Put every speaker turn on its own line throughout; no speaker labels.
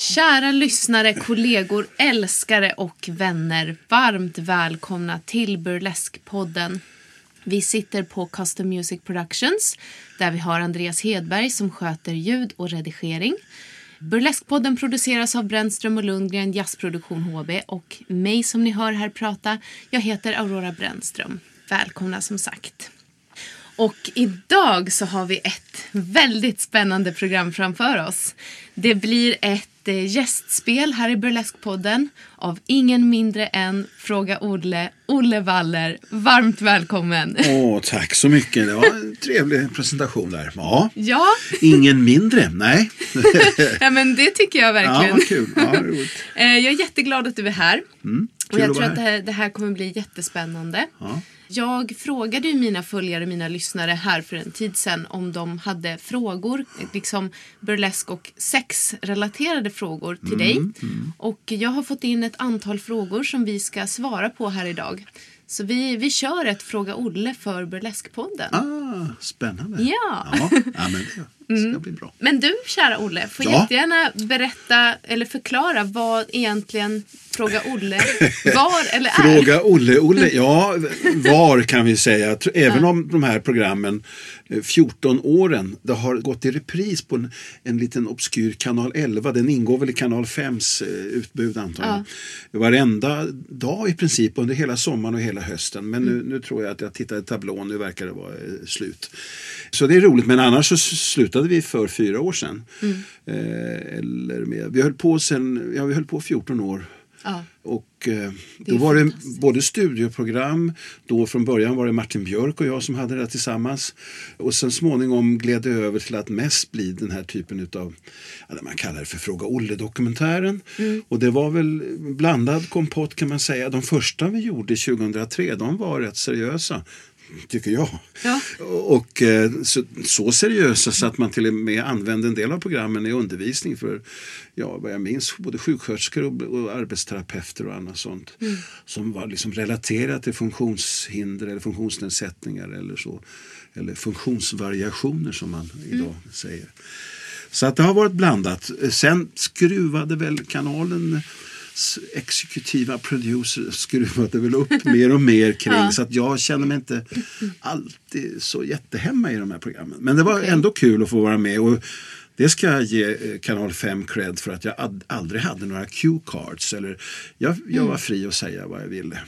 Kära lyssnare, kollegor, älskare och vänner. Varmt välkomna till Burleskpodden. Vi sitter på Custom Music Productions där vi har Andreas Hedberg som sköter ljud och redigering. Burleskpodden produceras av Brännström och Lundgren Jazzproduktion HB och mig som ni hör här prata, jag heter Aurora Brännström. Välkomna som sagt. Och idag så har vi ett väldigt spännande program framför oss. Det blir ett gästspel här i Burlesque-podden av ingen mindre än Fråga Olle, Olle Waller. Varmt välkommen!
Åh, tack så mycket. Det var en trevlig presentation där. Ja,
Ja,
ingen mindre. Nej.
ja men det tycker jag
Ja,
verkligen.
vad kul. Ja.
Eh, Jag är jätteglad att du är här. och
Mm, kul
jag
att
tror
vara
att det här, det här kommer bli jättespännande.
Ja.
Jag frågade ju mina följare, mina lyssnare här för en tid sedan om de hade frågor, liksom burlesk och sexrelaterade frågor till dig.
Mm,
Och jag har fått in ett antal frågor som vi ska svara på här idag. Så vi, vi kör ett Fråga Olle för Burleskpodden.
Ah, spännande.
Ja.
Ja, ja men det ska bli bra.
Men du, kära Olle, får
Ja.
jättegärna berätta eller förklara vad egentligen Fråga Olle var eller är.
Fråga Olle. Olle, ja, var kan vi säga. Även om de här programmen, eh, 14 åren, det har gått i repris på en, en liten obskyr kanal 11. Den ingår väl i kanal 5s eh, utbud antar jag. Varenda dag i princip under hela sommaren och hela hösten. Men nu, nu tror jag att jag tittar i tablån, nu verkar det vara eh, slut. Så det är roligt, men annars så s- slutade vi för fyra år sedan. Eh, eller mer. Vi höll på sen, ja vi höll på 14 år.
Ja.
Och eh, då var det både studioprogram, då från början var det Martin Björk och jag som hade det tillsammans. Och sen småningom gled det över till att mest bli den här typen utav, man kallar det för Fråga Olle-dokumentären.
Mm.
Och det var väl blandad kompott kan man säga. De första vi gjorde 2003, de var rätt seriösa. Tycker jag.
Ja.
Och eh, så, så seriösa så att man till och med använde en del av programmen i undervisning för, ja vad jag minns, både sjuksköterskor och, och arbetsterapeuter och annat sånt. Som var liksom relaterat till funktionshinder eller funktionsnedsättningar eller så. Eller funktionsvariationer som man idag säger. Så att det har varit blandat. Sen skruvade väl kanalen exekutiva producer skruvade väl upp mer och mer kring så att jag känner mig inte alltid så jättehemma i de här programmen. Men det var
Okej.
ändå kul att få vara med och det ska jag ge eh, kanal 5 cred för att jag aldrig hade några cue-cards. Eller jag, jag var fri att säga vad jag ville.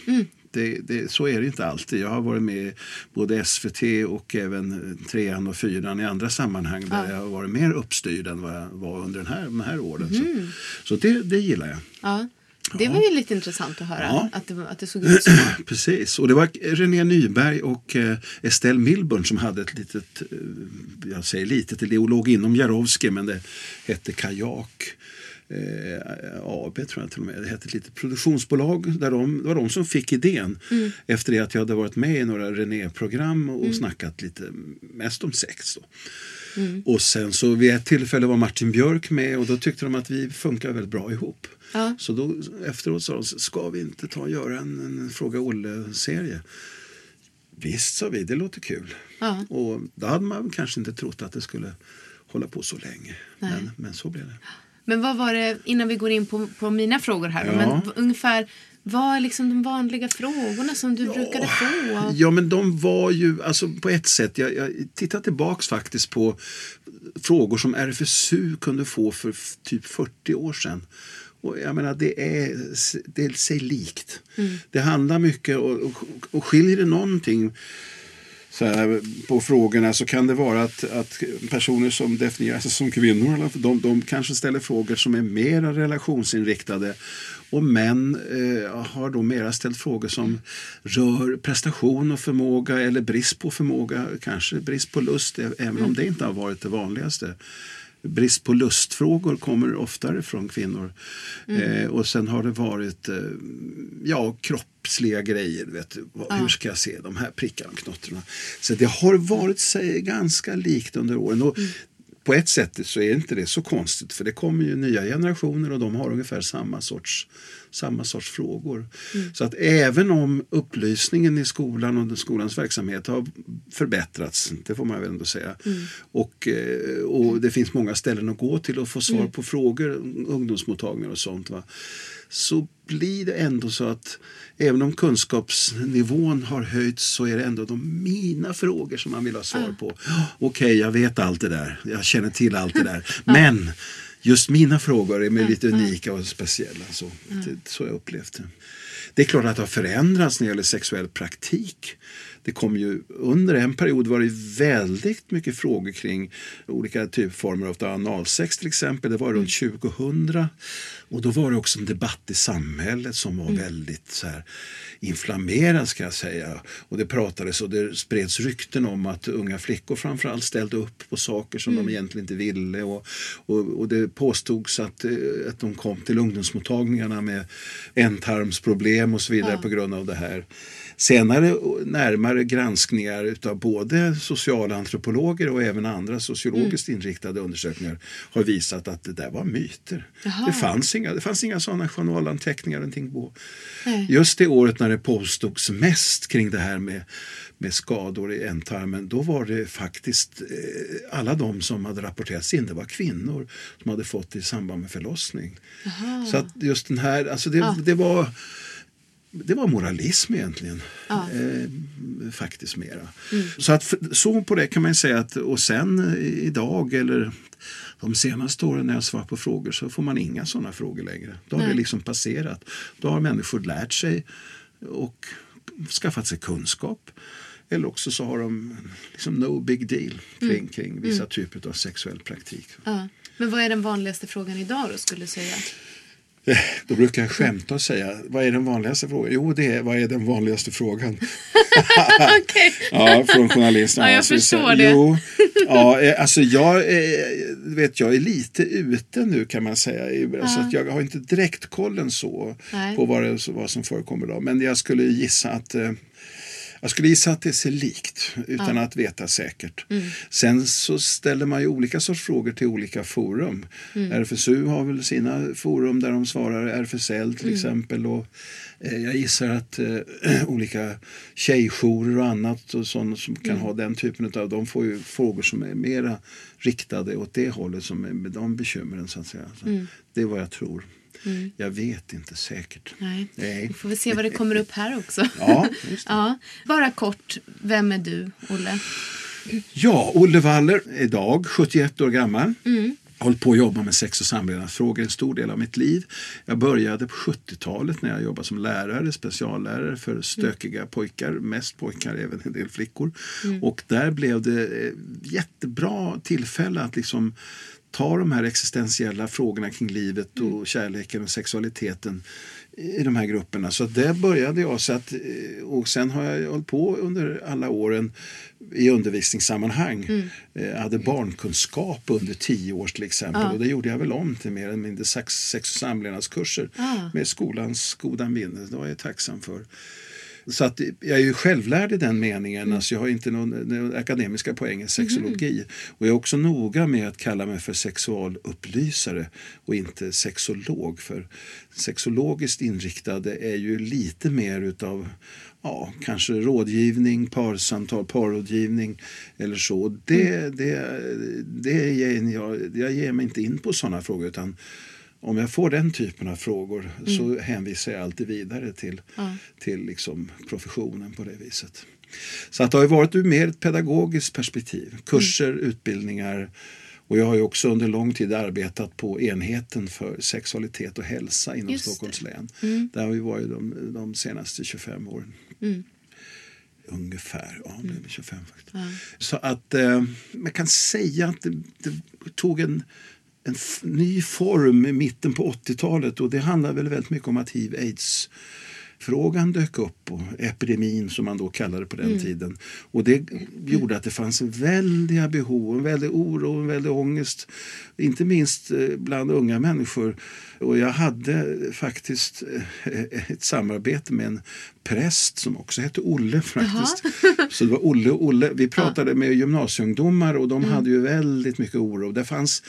Det, det, så är det inte alltid. Jag har varit med i både SVT och även trean och fyran i andra sammanhang där jag har varit mer uppstyrd än vad jag var under den här, de här åren. Så, så det, det gillar jag.
Ja. Det var ju lite intressant att höra
Ja.
att, det, att det såg ut så.
Precis, och det var René Nyberg och eh, Estelle Milburn som hade ett litet, eh, jag säger litet, det låg inom Jarowski men det hette Kajak. Eh, AB tror jag till och med. Det hette ett litet produktionsbolag. Där de, det var de som fick idén. Efter det att jag hade varit med i några René-program och snackat lite mest om sex. Då. Och sen så vid ett tillfälle var Martin Björk med och då tyckte de att vi funkar väldigt bra ihop.
Ja.
Så då efteråt sa de, ska vi inte ta och göra en, en Fråga Olle-serie? Visst, sa vi, det låter kul.
Ja.
Och då hade man kanske inte trott att det skulle hålla på så länge. Men, men så blev det.
Men vad var det, innan vi går in på, på mina frågor här, då,
Ja.
men ungefär vad är liksom de vanliga frågorna som du brukade få?
Ja, men de var ju, alltså på ett sätt, jag, jag tittar tillbaks faktiskt på frågor som RFSU kunde få för typ 40 år sedan. Och jag menar, det är, det är sig likt. Det handlar mycket och, och, och skiljer det någonting så här, på frågorna så kan det vara att, att personer som definierar sig som kvinnor de, de kanske ställer frågor som är mer relationsinriktade. Och män eh, har då mera ställt frågor som rör prestation och förmåga eller brist på förmåga, kanske brist på lust, även om det inte har varit det vanligaste brist på lustfrågor kommer oftare från kvinnor. Mm. Eh, och sen har det varit eh, ja, kroppsliga grejer. Vet, ja. Hur ska jag se de här prickarna och knottrorna? Så det har varit sig ganska likt under åren. Och mm. På ett sätt så är inte det så konstigt för det kommer ju nya generationer och de har ungefär samma sorts samma sorts frågor. Mm. Så att även om upplysningen i skolan och skolans verksamhet har förbättrats, det får man väl ändå säga, mm. och, eh, och det finns många ställen att gå till och få svar mm. på frågor, ungdomsmottagningar och sånt. Va? så blir det ändå så att även om kunskapsnivån har höjts så är det ändå de mina frågor som man vill ha svar på. Okej, okay, jag vet allt det där. Jag känner till allt det där. Men just mina frågor är lite unika och speciella. Så, det, så jag upplevt det. Det är klart att det har förändrats när det gäller sexuell praktik. Det kom ju, under en period var det väldigt mycket frågor kring olika typformer av analsex till exempel. Det var runt 2000. Och då var det också en debatt i samhället som var mm. väldigt så här, inflammerad ska jag säga. Och det pratades och det spreds rykten om att unga flickor framförallt ställde upp på saker som mm. de egentligen inte ville. Och, och, och, det påstods att, eh, att de kom till ungdomsmottagningarna med ändtarmsproblem och så vidare ja. på grund av det här. Senare närmare granskningar utav både socialantropologer och även andra sociologiskt mm. inriktade undersökningar har visat att det där var myter. Det fanns, inga, det fanns inga sådana journalanteckningar. På. Just det året när det påstods mest kring det här med, med skador i ändtarmen då var det faktiskt eh, alla de som hade rapporterats in det var kvinnor som hade fått det i samband med förlossning. Aha. Så att just den här, alltså det, ja. det var det var moralism egentligen. Ja. Eh, faktiskt mera. Mm. Så, att, så på det kan man säga att och sen eh, idag eller de senaste åren när jag svarar på frågor så får man inga sådana frågor längre. Då har Nej. det liksom passerat. Då har människor lärt sig och skaffat sig kunskap. Eller också så har de liksom no big deal kring, mm. kring vissa mm. typer av sexuell praktik.
Ja. Men vad är den vanligaste frågan idag då skulle du säga?
Då brukar jag skämta och säga, vad är den vanligaste frågan? Jo, det är, vad är den vanligaste frågan?
okay.
ja, från journalisterna.
Ja, jag
alltså,
förstår det.
Jo, ja, eh, alltså jag, vet, jag är lite ute nu kan man säga. Ja. Så att jag har inte direktkollen så Nej. på vad, det, vad som förekommer idag. Men jag skulle gissa att eh, jag skulle gissa att det ser likt utan ja. att veta säkert. Mm. Sen så ställer man ju olika sorts frågor till olika forum. Mm. RFSU har väl sina forum där de svarar RFSL till mm. exempel. Och, eh, jag gissar att eh, olika tjejjourer och annat och sådana som kan mm. ha den typen av, de får ju frågor som är mera riktade åt det hållet som är med de bekymren så att säga. Så mm. Det är vad jag tror. Mm. Jag vet inte säkert.
Nej. Nej. Vi får väl se vad det kommer upp här också.
ja,
ja. Bara kort, vem är du, Olle?
Ja, Olle Waller idag 71 år gammal. Mm hållit på att jobba med sex och samlevnadsfrågor en stor del av mitt liv. Jag började på 70-talet när jag jobbade som lärare, speciallärare för stökiga mm. pojkar, mest pojkar, även en del flickor. Mm. Och där blev det jättebra tillfälle att liksom ta de här existentiella frågorna kring livet och mm. kärleken och sexualiteten i de här grupperna. Så där började jag. Så att, eh, och sen har jag hållit på under alla åren i undervisningssammanhang. Mm. Jag eh, hade barnkunskap under tio år till exempel. Ja. Och det gjorde jag väl om till mer eller mindre sex, sex och samlevnadskurser ja. med skolans goda minne. Det var jag tacksam för. Så att jag är ju självlärd i den meningen. Mm. Alltså jag har inte någon, någon akademiska poäng i sexologi. Mm. Och jag är också noga med att kalla mig för sexualupplysare och inte sexolog. För sexologiskt inriktade är ju lite mer utav ja, kanske rådgivning, parsamtal, parrådgivning eller så. Det, mm. det, det, jag, jag ger mig inte in på sådana frågor utan om jag får den typen av frågor mm. så hänvisar jag alltid vidare till, ja. till liksom professionen på det viset. Så att det har varit ur mer ett pedagogiskt perspektiv. Kurser, mm. utbildningar Och jag har ju också under lång tid arbetat på enheten för sexualitet och hälsa inom
Just.
Stockholms län. Där har vi varit de, de senaste 25 åren. Ungefär, ja det är 25 faktiskt. Så att eh, man kan säga att det, det tog en, en ny form i mitten på 80-talet och det handlar väl väldigt mycket om att hiv-aids frågan dök upp och epidemin som man då kallade på den tiden. Och det gjorde att det fanns väldiga behov, en väldig oro, en väldig ångest. Inte minst eh, bland unga människor. Och jag hade faktiskt eh, ett samarbete med en präst som också hette Olle faktiskt. Så det var Olle och Olle. Vi pratade med gymnasieungdomar och de hade ju väldigt mycket oro. Det fanns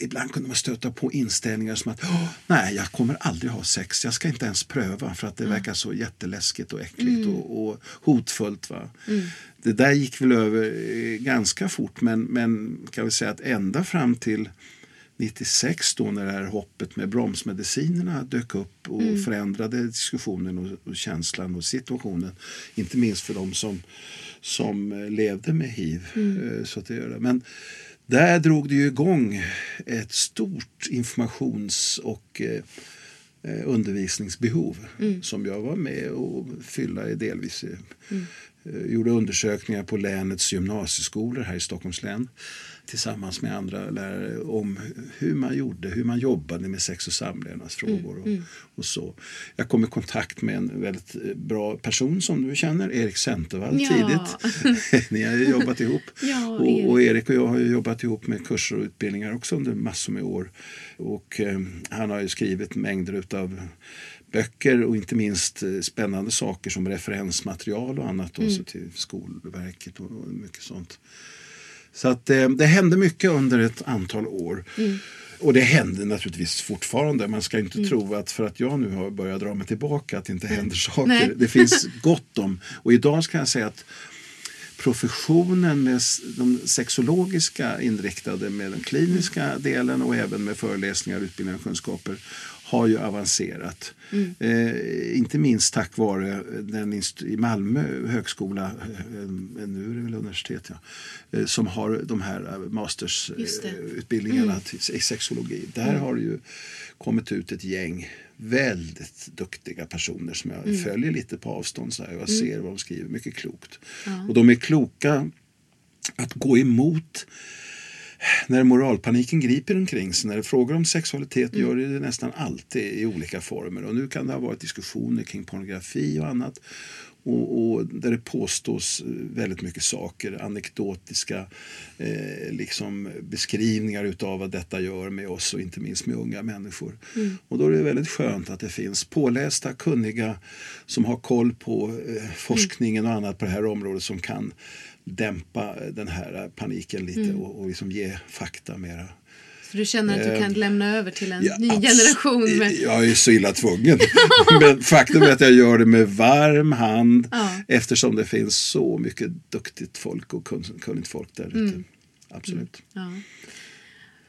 Ibland kunde man stöta på inställningar som att "Åh, nej, jag kommer aldrig ha sex. Jag ska inte ens pröva för att det verkar så jätteläskigt och äckligt och, och hotfullt. Va? Det där gick väl över eh, ganska fort men, men kan vi säga att ända fram till 96 då när det här hoppet med bromsmedicinerna dök upp och förändrade diskussionen och, och känslan och situationen. Inte minst för de som, som eh, levde med hiv. Eh, Så att det gör det. Men där drog det ju igång ett stort informations och eh, eh, undervisningsbehov som jag var med och fylla i delvis. eh, eh, Gjorde undersökningar på länets gymnasieskolor här i Stockholms län tillsammans med andra lärare om hur man gjorde, hur man jobbade med sex och samlevnadsfrågor. Och, och så. Jag kom i kontakt med en väldigt eh, bra person som du känner, Erik Centervall,
Ja.
tidigt. Ni har ju jobbat ihop.
Ja,
och, och Erik och jag har jobbat ihop med kurser och utbildningar också under massor med år. Och eh, han har ju skrivit mängder av böcker och inte minst eh, spännande saker som referensmaterial och annat också till Skolverket och, och mycket sånt. Så att eh, det hände mycket under ett antal år. Och det händer naturligtvis fortfarande. Man ska inte tro att för att jag nu har börjat dra mig tillbaka att det inte händer saker.
Nej.
Det finns gott om. Och idag ska jag säga att professionen med de sexologiska inriktade med den kliniska delen och även med föreläsningar, utbildningar och kunskaper har ju avancerat. Eh, inte minst tack vare den i Malmö högskola, eh, nu är det väl universitet, ja, eh, som har de här
Just det. Mm.
mastersutbildningarna i sexologi. Där har det ju kommit ut ett gäng väldigt duktiga personer som jag
Mm.
följer lite på avstånd. Så här. Jag ser vad de skriver, mycket klokt. Och de är kloka att gå emot när moralpaniken griper omkring sig, när det är frågor om sexualitet
Mm.
gör det det nästan alltid i olika former. Och nu kan det ha varit diskussioner kring pornografi och annat. Och, och där det påstås väldigt mycket saker, anekdotiska eh, liksom beskrivningar utav vad detta gör med oss och inte minst med unga människor. Och då är det väldigt skönt att det finns pålästa, kunniga som har koll på eh, forskningen och annat på det här området som kan dämpa den här paniken lite och, och liksom ge fakta mera.
Så du känner att du
Eh,
kan lämna över till en
Ja,
ny generation? Med...
Jag är så illa tvungen. Men faktum är att jag gör det med varm hand
Ja.
eftersom det finns så mycket duktigt folk och kun- kunnigt folk där ute.
Mm.
Absolut.
Ja.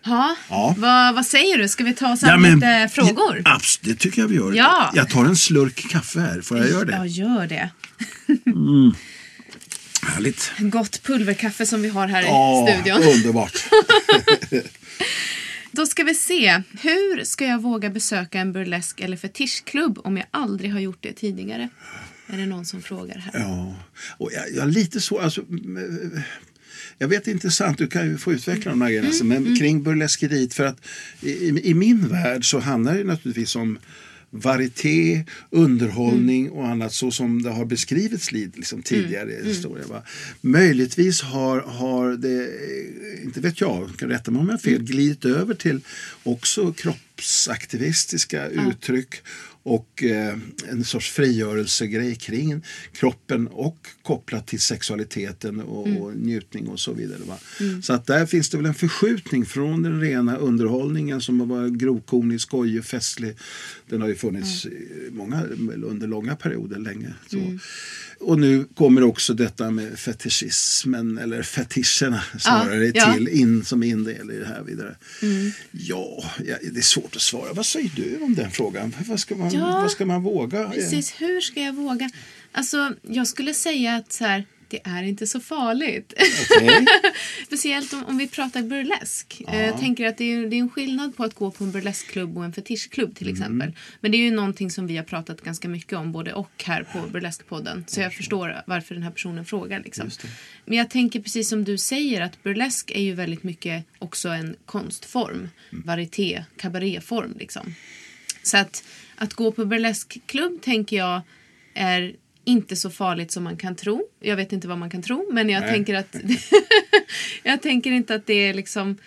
Ja,
Ja.
Vad, vad säger du? Ska vi ta oss an lite frågor?
Abs- det tycker jag vi gör.
Ja.
Jag tar en slurk kaffe här. Får jag göra det?
Ja, gör det.
Härligt.
Gott pulverkaffe som vi har här
Ja,
i studion.
underbart.
Då ska vi se. Hur ska jag våga besöka en burlesk eller fetischklubb om jag aldrig har gjort det tidigare? Är det någon som frågar här?
Ja, och jag, jag lite så... Alltså, mm, jag vet det är intressant, du kan ju få utveckla de här grejerna sen, men kring burleskeriet. För att i, i, i min värld så handlar det naturligtvis om varieté, underhållning och annat så som det har beskrivits li- liksom tidigare i historien. Va? Möjligtvis har, har det, eh, inte vet jag, kan rätta mig om jag har fel, glidit över till också kroppsaktivistiska uttryck och eh, en sorts frigörelsegrej kring kroppen och kopplat till sexualiteten och, och njutning och så vidare. Va? Så att där finns det väl en förskjutning från den rena underhållningen som var grovkornig, skojig, festlig. Den har ju funnits i många, under långa perioder länge. Så. Och nu kommer också detta med fetischismen eller fetischerna snarare
Ja, ja.
till in som in del i det här vidare. Ja, ja, det är svårt att svara. Vad säger du om den frågan? Vad ska man,
Ja,
vad ska man våga?
Precis, hur ska jag våga? Alltså, jag skulle säga att så här, det är inte så farligt.
Okej.
Speciellt om, om vi pratar burlesk. Eh, Jag tänker att det är, det är en skillnad på att gå på en burleskklubb och en fetischklubb till exempel. Men det är ju någonting som vi har pratat ganska mycket om både och här på Burleskpodden. Så jag förstår varför den här personen frågar. Liksom. Men jag tänker precis som du säger att burlesk är ju väldigt mycket också en konstform. Varieté, kabaréform liksom. Så att, att gå på burleskklubb tänker jag är inte så farligt som man kan tro. Jag vet inte vad man kan tro, men jag tänker att jag tänker inte att det är liksom...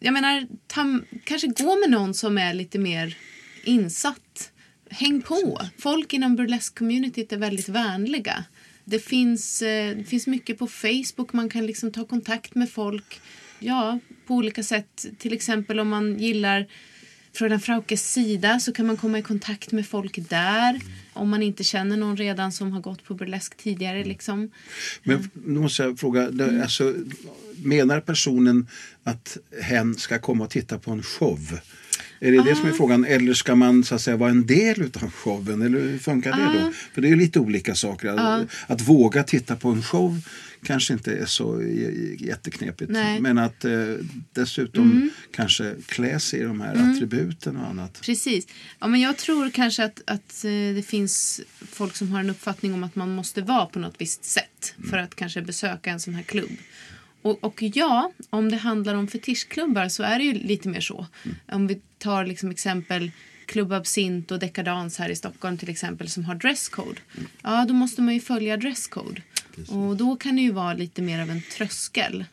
Jag menar, ta, kanske gå med någon som är lite mer insatt. Häng på. Folk inom burlesque-communityt är väldigt vänliga. Det finns, eh, det finns mycket på Facebook. Man kan liksom ta kontakt med folk ja, på olika sätt. Till exempel om man gillar Fräulein Fraukes sida så kan man komma i kontakt med folk där. Om man inte känner någon redan som har gått på burlesk tidigare. Liksom.
Men nu måste jag fråga, det-
Mm.
alltså, menar personen att hen ska komma och titta på en show? Är det det
Ah.
som är frågan? Eller ska man så att säga vara en del av showen? Eller hur funkar det
Ah.
då? För det är lite olika saker. Att, att våga titta på en show kanske inte är så jätteknepigt.
Nej. Mm.
Men att eh, dessutom kanske klä sig i de här attributen och annat.
Precis. Ja, men jag tror kanske att, att eh, det finns folk som har en uppfattning om att man måste vara på något visst sätt för att kanske besöka en sån här klubb. Och, och ja, om det handlar om fetischklubbar så är det ju lite mer så. Om vi tar liksom exempel Club Absint och Dekadans här i Stockholm till exempel som har dresscode. Ja, då måste man ju följa dresscode. Och då kan det ju vara lite mer av en tröskel.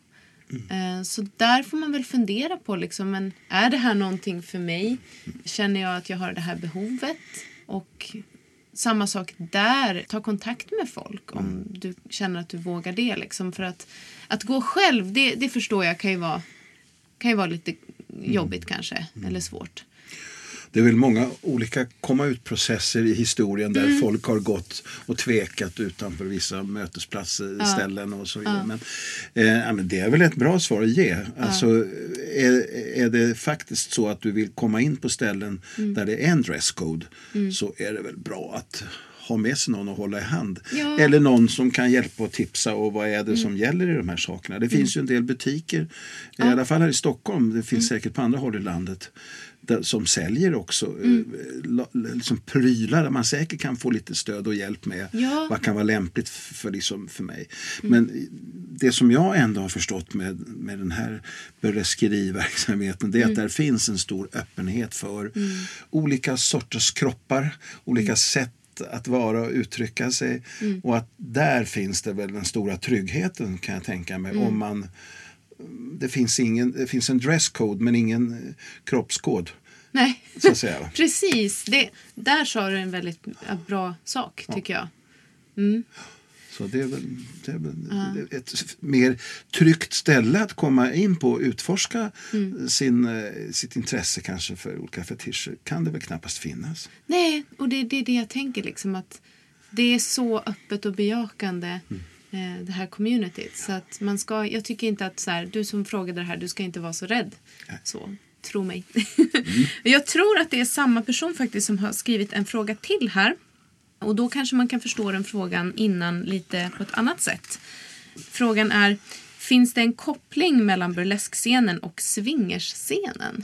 Eh, Så där får man väl fundera på liksom, men är det här någonting för mig? Känner jag att jag har det här behovet? Och samma sak där, ta kontakt med folk om du känner att du vågar det. Liksom, för att, att gå själv, det, det förstår jag kan ju vara, kan ju vara lite jobbigt kanske, eller svårt.
Det är väl många olika komma ut-processer i historien där
Mm.
folk har gått och tvekat utanför vissa mötesplatser, ställen och så vidare. Men, eh, ja, men det är väl ett bra svar att ge. Alltså, är, är det faktiskt så att du vill komma in på ställen
Mm.
där det är en dresscode så är det väl bra att ha med sig någon och hålla i hand.
Ja. Mm.
Eller någon som kan hjälpa och tipsa och vad är det som gäller i de här sakerna. Det finns ju en del butiker, i alla fall här i Stockholm, det finns
Mm.
säkert på andra håll i landet, som säljer också
Mm.
eh, la- liksom prylar där man säkert kan få lite stöd och hjälp med
Ja.
vad kan vara lämpligt för, liksom, för mig. Men det som jag ändå har förstått med, med den här burleskeriverksamheten det är att där finns en stor öppenhet för olika sorters kroppar, olika sätt att vara och uttrycka sig. Och att där finns det väl den stora tryggheten kan jag tänka mig. Om man, det, finns ingen, det finns en dresscode men ingen eh, kroppskod.
Nej,
Så säga.
precis. Det, där sa du en väldigt ja, bra sak, tycker jag.
Så det är väl, det är väl ett mer tryggt ställe att komma in på och utforska sin, eh, sitt intresse kanske för olika fetischer kan det väl knappast finnas.
Nej, och det, det är det jag tänker liksom att det är så öppet och bejakande eh, det här communityt. Så att man ska, jag tycker inte att så här, du som frågade det här, du ska inte vara så rädd. Så, tro mig. jag tror att det är samma person faktiskt som har skrivit en fråga till här. Och då kanske man kan förstå den frågan innan lite på ett annat sätt. Frågan är, finns det en koppling mellan burleskscenen och swingersscenen?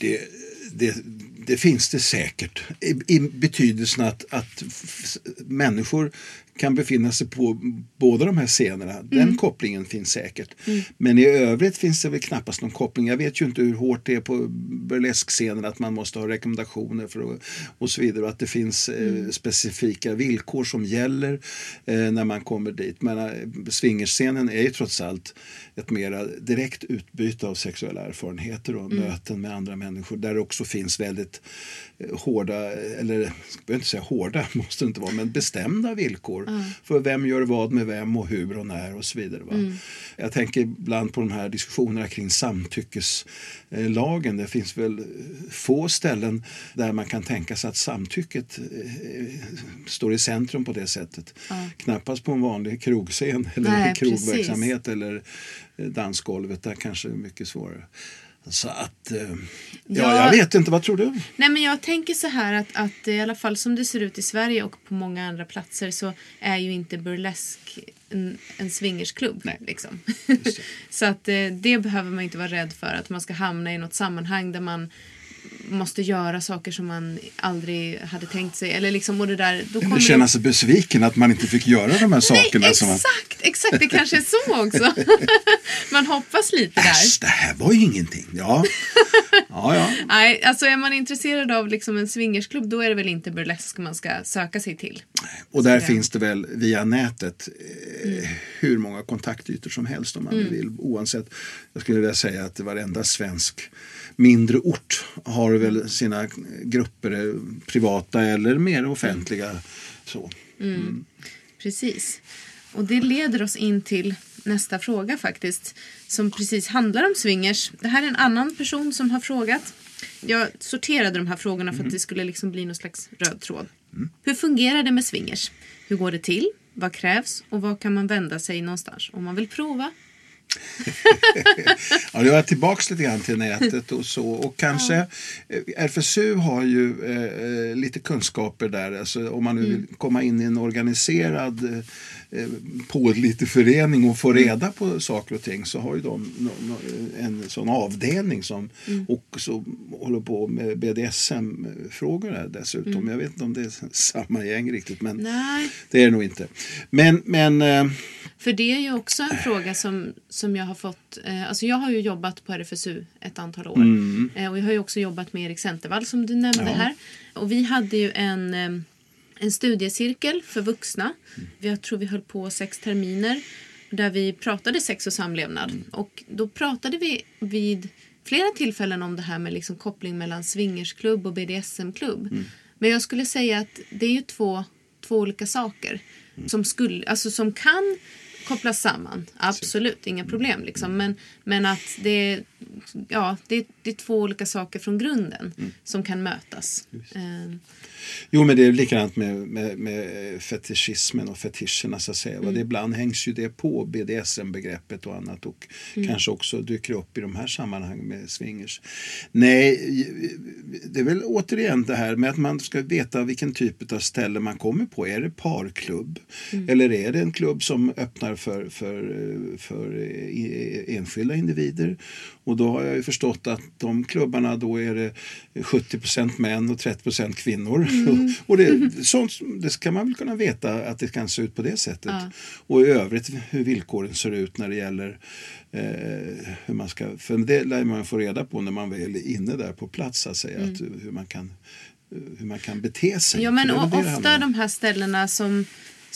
Det, det, det finns det säkert. I, i betydelsen att, att människor kan befinna sig på båda de här scenerna. Den kopplingen finns säkert. Men i övrigt finns det väl knappast någon koppling. Jag vet ju inte hur hårt det är på burleskscenen att man måste ha rekommendationer för att, och så vidare. Och att det finns eh, specifika villkor som gäller eh, när man kommer dit. Men eh, swingerscenen är ju trots allt ett mera direkt utbyte av sexuella erfarenheter och möten med andra människor. Där det också finns väldigt eh, hårda, eller jag behöver inte säga hårda, måste det inte vara, men bestämda villkor för vem gör vad med vem och hur och när och så vidare. Va? Jag tänker ibland på de här diskussionerna kring samtyckeslagen. Det finns väl få ställen där man kan tänka sig att samtycket eh, står i centrum på det sättet. Knappast på en vanlig krogscen eller
Nej,
krogverksamhet eller eh, dansgolvet. Där kanske det är mycket svårare. Så att, eh, ja,
Ja.
jag vet inte, vad tror du?
Nej men jag tänker så här att, att i alla fall som det ser ut i Sverige och på många andra platser så är ju inte burlesk en, en swingersklubb.
Nej.
Liksom. så att eh, det behöver man inte vara rädd för att man ska hamna i något sammanhang där man måste göra saker som man aldrig hade tänkt sig. Eller liksom, och det där, då kommer
Eller känna sig besviken att man inte fick göra de här sakerna.
Nej,
som man,
exakt, exakt. Det kanske är så också. man hoppas lite där.
Äsch, det här var ju ingenting. Ja, ja, ja.
Nej, alltså är man intresserad av liksom en swingersklubb då är det väl inte burlesk man ska söka sig till.
Och där
Så
finns det väl via nätet eh,
Mm.
hur många kontaktytor som helst om man nu vill. Oavsett, jag skulle vilja säga att varenda svensk mindre ort har väl sina grupper, eh, privata eller mer offentliga. Så.
Precis. Och det leder oss in till nästa fråga faktiskt. Som precis handlar om swingers. Det här är en annan person som har frågat. Jag sorterade de här frågorna för att det skulle liksom bli någon slags röd tråd. Hur fungerar det med swingers? Hur går det till? Vad krävs? Och vad kan man vända sig någonstans om man vill prova?
Ja, jag är tillbaks lite grann till nätet och så. Och kanske, eh, RFSU har ju eh, eh, lite kunskaper där. Alltså, om man nu vill komma in i en organiserad eh, pålitlig förening och få reda på saker och ting så har ju de no, no, en sån avdelning som också håller på med BDSM-frågor dessutom. Jag vet inte om det är samma gäng riktigt men
Nej.
det är det nog inte. Men, men eh,
För det är ju också en fråga som, som jag har fått. Eh, alltså jag har ju jobbat på RFSU ett antal år. Eh, och jag har ju också jobbat med Erik Centervall som du nämnde här. Och vi hade ju en, eh, en studiecirkel för vuxna. Jag tror vi höll på sex terminer. Där vi pratade sex och samlevnad. Och då pratade vi vid flera tillfällen om det här med liksom koppling mellan swingersklubb och BDSM-klubb. Men jag skulle säga att det är ju två, två olika saker. Som, skulle, alltså som kan kopplas samman. Absolut, inga problem. Liksom. Men, men att det är, ja, det, det är två olika saker från grunden som kan mötas. Eh,
Jo, men det är likadant med, med, med fetischismen och fetischerna så att säga.
Mm.
Det ibland hängs ju det på BDSM-begreppet och annat och
Mm.
kanske också dyker upp i de här sammanhangen med swingers. Nej, det är väl återigen det här med att man ska veta vilken typ av ställe man kommer på. Är det parklubb?
Mm.
Eller är det en klubb som öppnar för, för, för eh, enskilda individer? Och då har jag ju förstått att de klubbarna då är det 70% män och 30% kvinnor. och det, sånt, det ska man väl kunna veta att det kan se ut på det sättet. Och i övrigt hur villkoren ser ut när det gäller eh, hur man ska, för det lär man få reda på när man väl är inne där på plats att säga, att, hur, man kan, hur man kan bete sig.
Ja, men ofta de här ställena som,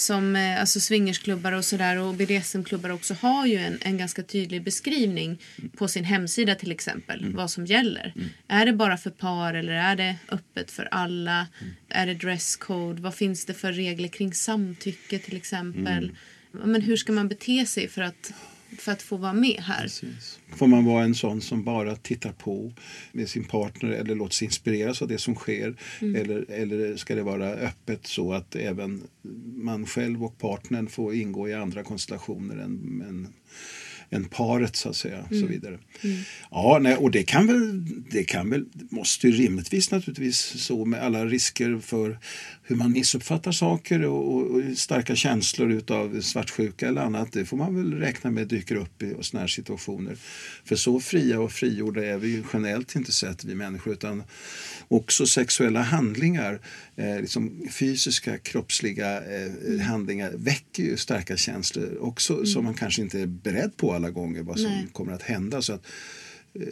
som eh, alltså swingersklubbar och sådär och BDSM-klubbar också har ju en, en ganska tydlig beskrivning på sin hemsida till exempel.
Mm.
Vad som gäller. Är det bara för par eller är det öppet för alla?
Mm.
Är det dresscode? Vad finns det för regler kring samtycke till exempel?
Mm.
Men hur ska man bete sig för att för att få vara med här.
Precis. Får man vara en sån som bara tittar på med sin partner eller låter sig inspireras av det som sker? Eller, eller ska det vara öppet så att även man själv och partnern får ingå i andra konstellationer än, än, än paret så att säga. Så vidare. Ja, nej, och det kan väl, det kan väl, måste ju rimligtvis naturligtvis så med alla risker för hur man missuppfattar saker och, och, och starka känslor utav svartsjuka eller annat. Det får man väl räkna med dyker upp i sådana här situationer. För så fria och frigjorda är vi ju generellt inte sett vi människor utan också sexuella handlingar, eh, liksom fysiska kroppsliga eh, handlingar väcker ju starka känslor också som man kanske inte är beredd på alla gånger vad som
Nej.
kommer att hända. Så att, eh,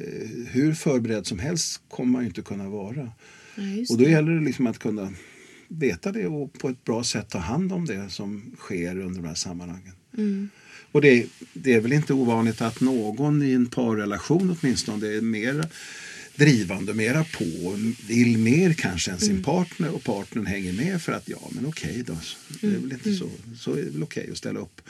hur förberedd som helst kommer man ju inte kunna vara.
Ja,
Och då
det.
gäller det liksom att kunna veta det och på ett bra sätt ta hand om det som sker under de här sammanhangen.
Mm.
Och det, det är väl inte ovanligt att någon i en parrelation åtminstone är mer drivande, mera på, vill mer kanske än sin
Mm.
partner och partnern hänger med för att ja men okej då, det är
Mm.
väl inte så, så är det väl okej att ställa upp.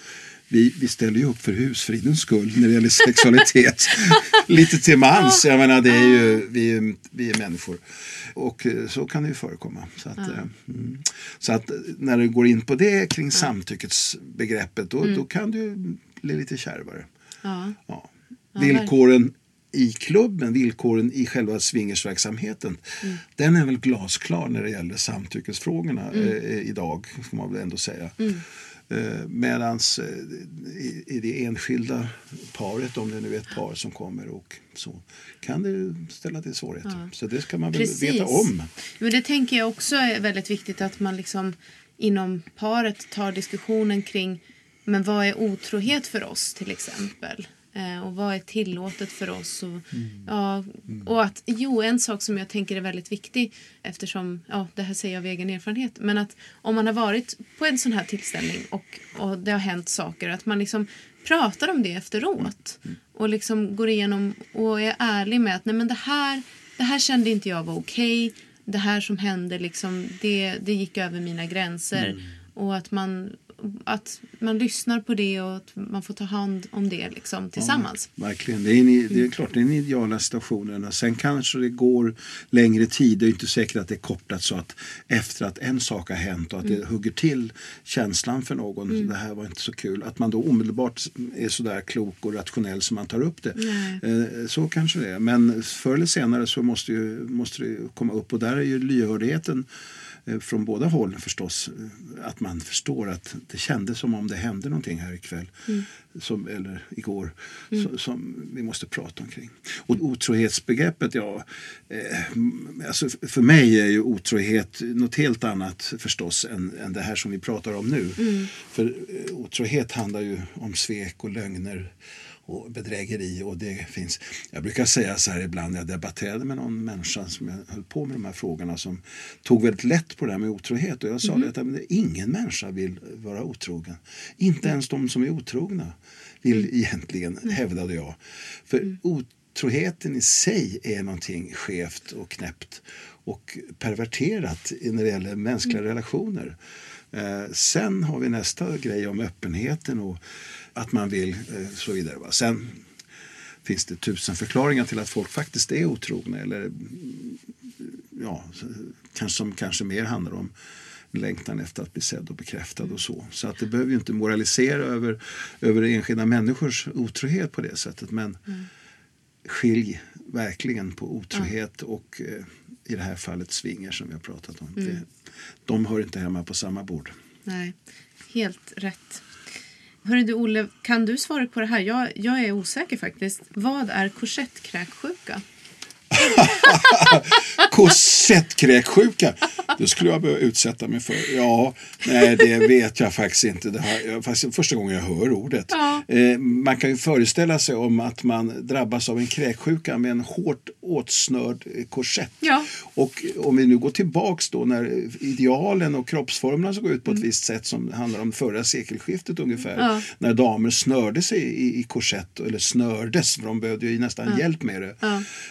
Vi, vi ställer ju upp för husfridens skull när det gäller sexualitet. Lite till mans, jag menar det är ju, vi, är- vi är människor. Och eh, så kan det ju förekomma. Så att, eh, mm. så att eh, när det går in på det kring samtyckesbegreppet då, då kan det ju bli lite kärvare. Ja.
Ja,
Villkoren i klubben, villkoren i själva swingersverksamheten, den är väl glasklar när det gäller samtyckesfrågorna eh, idag, får man väl ändå säga. Eh, medans eh, i, i det enskilda paret, om det nu är ett par som kommer och så, kan det ställa till svårigheter. Så det ska man väl
Precis.
veta om.
Men det tänker jag också är väldigt viktigt att man liksom inom paret tar diskussionen kring men vad är otrohet för oss till exempel? Eh, och vad är tillåtet för oss? Och,
Mm.
ja, och att, jo, en sak som jag tänker är väldigt viktig eftersom, ja, det här säger jag av egen erfarenhet, men att om man har varit på en sån här tillställning och, och det har hänt saker, att man liksom pratar om det efteråt
Mm.
och liksom går igenom och är ärlig med att nej men det här, det här kände inte jag var okej. Det här som hände liksom, det, det gick över mina gränser.
Mm.
Och att man, att man lyssnar på det och att man får ta hand om det liksom, tillsammans.
Verkligen. Det är, en, det är klart, den ideala situationen. Sen kanske det går längre tid. Det är inte säkert att det är kopplat så att efter att en sak har hänt och att det hugger till känslan för någon, det här var inte så kul, att man då omedelbart är så där klok och rationell som man tar upp det. Eh, Så kanske det är. Men förr eller senare så måste, ju, måste det komma upp och där är ju lyhördheten från båda håll förstås. eh, Att man förstår att det kändes som om det hände någonting här ikväll. Som, eller igår. Så, som vi måste prata omkring. Och otrohetsbegreppet, ja. Eh, alltså för mig är ju otrohet något helt annat förstås än, än det här som vi pratar om nu. För eh, otrohet handlar ju om svek och lögner och bedrägeri och det finns. Jag brukar säga så här ibland när jag debatterade med någon människa som jag höll på med de här frågorna som tog väldigt lätt på det här med otrohet och jag sa det att men ingen människa vill vara otrogen. Inte ens de som är otrogna vill egentligen, hävdade jag. För otroheten i sig är någonting skevt och knäppt och perverterat när det gäller mänskliga relationer. Eh, sen har vi nästa grej om öppenheten och att man vill eh, så vidare. Va? Sen finns det tusen förklaringar till att folk faktiskt är otrogna eller mm, ja, kanske, som kanske mer handlar om längtan efter att bli sedd och bekräftad och så. Så att det behöver ju inte moralisera över, över enskilda människors otrohet på det sättet men skilj verkligen på otrohet och eh, i det här fallet swinger som vi har pratat om. Det, de hör inte hemma på samma bord.
Nej, helt rätt. Hörru du Olle, kan du svara på det här? Jag, jag är osäker faktiskt. Vad är korsettkräksjuka?
Korsettkräksjuka, det skulle jag behöva utsätta mig för. Ja, nej det vet jag faktiskt inte. Det jag, faktiskt första gången jag hör ordet.
Ja.
Eh, man kan ju föreställa sig om att man drabbas av en kräksjuka med en hårt åtsnörd eh, korsett.
Ja.
Och om vi nu går tillbaks då när idealen och kroppsformerna såg ut på ett visst sätt som handlar om förra sekelskiftet ungefär.
Mm. Ja.
När damer snörde sig i, i korsett, eller snördes för de behövde ju nästan hjälp med det.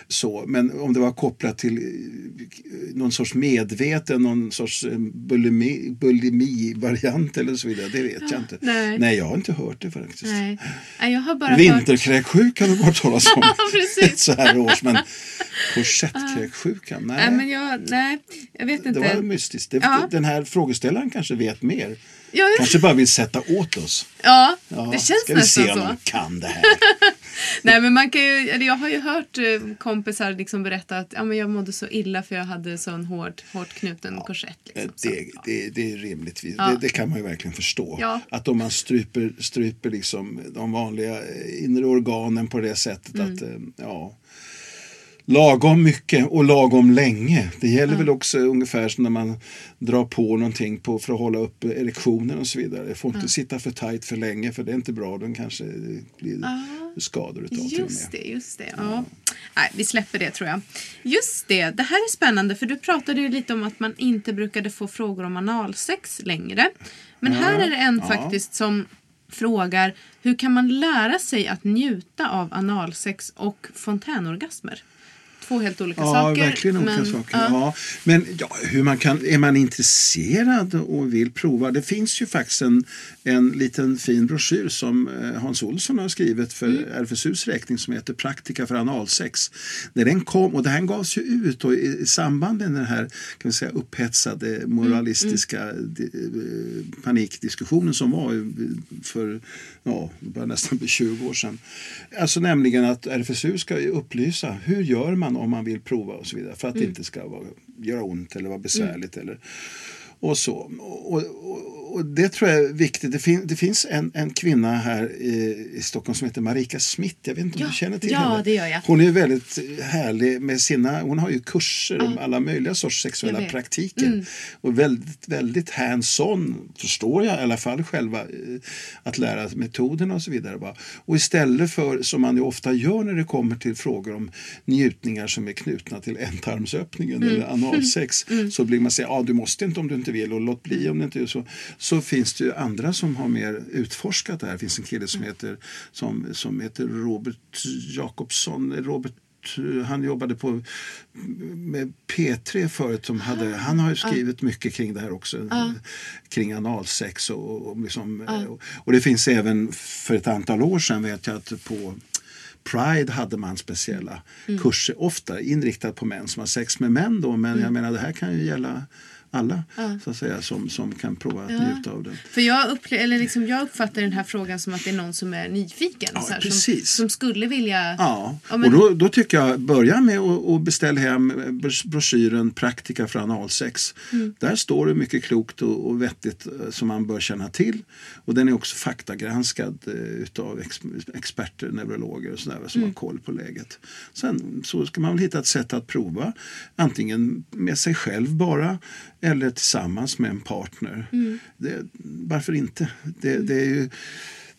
Så, men om det var kopplat till eh, någon sorts medveten någon sorts eh, bulimi, bulimi-variant eller så vidare. Det vet jag inte.
nej.
Nej, jag har inte hört det faktiskt.
Nej. Jag har bara hört...
Vinterkräksjuka har bara talas om.
Precis.
så här års, men korsettkräksjukan, nej.
Nej, men jag, nej, jag vet inte.
Det var mystiskt. Det,
Ja.
Den här frågeställaren kanske vet mer.
Ja,
Kanske bara vill sätta åt oss.
Ja,
Ja,
det känns
ska vi
nästan
se om
så.
de kan det här.
Nej, men man kan ju, jag har ju hört eh, kompisar liksom berätta att ja, men jag mådde så illa för jag hade sån hård, hårt knuten korsett. Liksom. Så,
Det, det, det är rimligtvis,
Ja.
det, det kan man ju verkligen förstå.
Ja.
Att om man stryper, stryper liksom de vanliga eh, inre organen på det sättet
Mm.
att, eh, ja. Lagom mycket och lagom länge. Det gäller väl också ungefär som när man drar på någonting på för att hålla upp erektionen och så vidare. Det får inte sitta för tajt för länge för det är inte bra. Den kanske blir skador utav
Just det, just det. Ja. Nej, vi släpper det tror jag. Just det, det här är spännande för du pratade ju lite om att man inte brukade få frågor om analsex längre. Men här är det en faktiskt som frågar hur kan man lära sig att njuta av analsex och fontänorgasmer? Två helt olika
Ja,
saker.
verkligen olika
men,
saker.
ja.
Ja. Men ja, hur man kan, är man intresserad och vill prova? Det finns ju faktiskt en, en liten fin broschyr som eh, Hans Olsson har skrivit för
Mm.
RFSUs räkning som heter Praktika för analsex. När den kom, och det här gavs ju ut och i, i samband med den här kan vi säga, upphetsade moralistiska di, eh, panikdiskussionen som var för ja, nästan bli 20 år sedan. Alltså nämligen att RFSU ska upplysa hur gör man om man vill prova och så vidare för att det inte ska vara, göra ont eller vara besvärligt. Eller, och så. Och, och, och det tror jag är viktigt. Det, fin, det finns en, en kvinna här i, i Stockholm som heter Marika Smith. Jag vet inte om
Ja,
du känner till
ja,
henne?
det gör jag.
Hon är väldigt härlig med sina, hon har ju kurser om alla möjliga sorts sexuella praktiker. Och väldigt, väldigt hands-on, förstår jag i alla fall själva, eh, att lära metoderna och så vidare. Va? Och istället för, som man ju ofta gör när det kommer till frågor om njutningar som är knutna till ändtarmsöppningen eller analsex, så blir man säga, ja du måste inte om du inte vill och låt bli om det inte är så. Så finns det ju andra som har mer utforskat det här. Det finns en kille som heter, som, som heter Robert Jakobsson, Robert han jobbade på med P3 förut. Som hade, han har ju skrivit mycket kring det här också. Kring analsex. Och, och, liksom, och, och det finns även för ett antal år sedan vet jag att på Pride hade man speciella kurser, ofta inriktat på män som har sex med män. Då, men jag menar det här kan ju gälla alla så att säga, som, som kan prova att njuta av det.
För jag, upple- eller liksom, jag uppfattar den här frågan som att det är någon som är nyfiken.
Ja,
så här, som, som skulle vilja...
Ja,
Ja, men-
och då, då tycker jag börja med att beställa hem bros- broschyren Praktika för analsex.
Mm.
Där står det mycket klokt och, och vettigt eh, som man bör känna till. Och den är också faktagranskad eh, utav ex, experter, neurologer och sådär som
Mm.
har koll på läget. Sen så ska man väl hitta ett sätt att prova. Antingen med sig själv bara eller tillsammans med en partner.
Mm.
Det, varför inte? Det, det är ju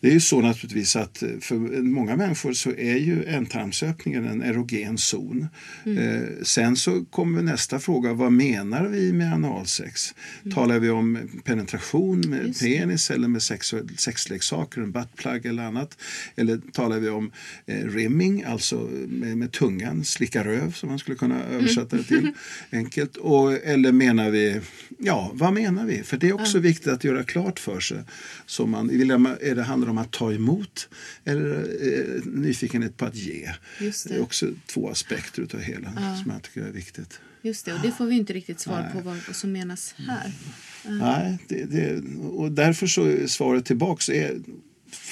det är ju så naturligtvis att eh, för många människor så är ju ändtarmsöppningen en erogen zon. Eh, sen så kommer nästa fråga, vad menar vi med analsex? Talar vi om penetration med penis eller med sexuell, sexleksaker, en buttplug eller annat? Eller talar vi om eh, rimming, alltså med, med tungan, slicka röv som man skulle kunna översätta det till enkelt? Och, eller menar vi, ja vad menar vi? För det är också viktigt att göra klart för sig. Så man, är det handlar om att ta emot eller eh, nyfikenhet på att ge.
Just det.
är också två aspekter av hela som jag tycker är viktigt.
Just det, och det får vi inte riktigt svar
Nej.
på vad, som menas här.
Nej, det, det, och därför så är svaret tillbaks är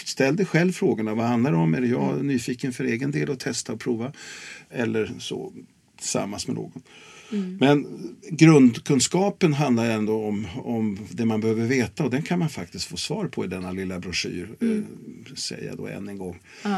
Ställ dig själv frågorna. Vad handlar det om? Är jag
Mm.
nyfiken för egen del att testa och prova? Eller så tillsammans med någon.
Mm.
Men grundkunskapen handlar ändå om, om det man behöver veta och den kan man faktiskt få svar på i denna lilla broschyr. Eh, säger jag då än en gång.
Mm.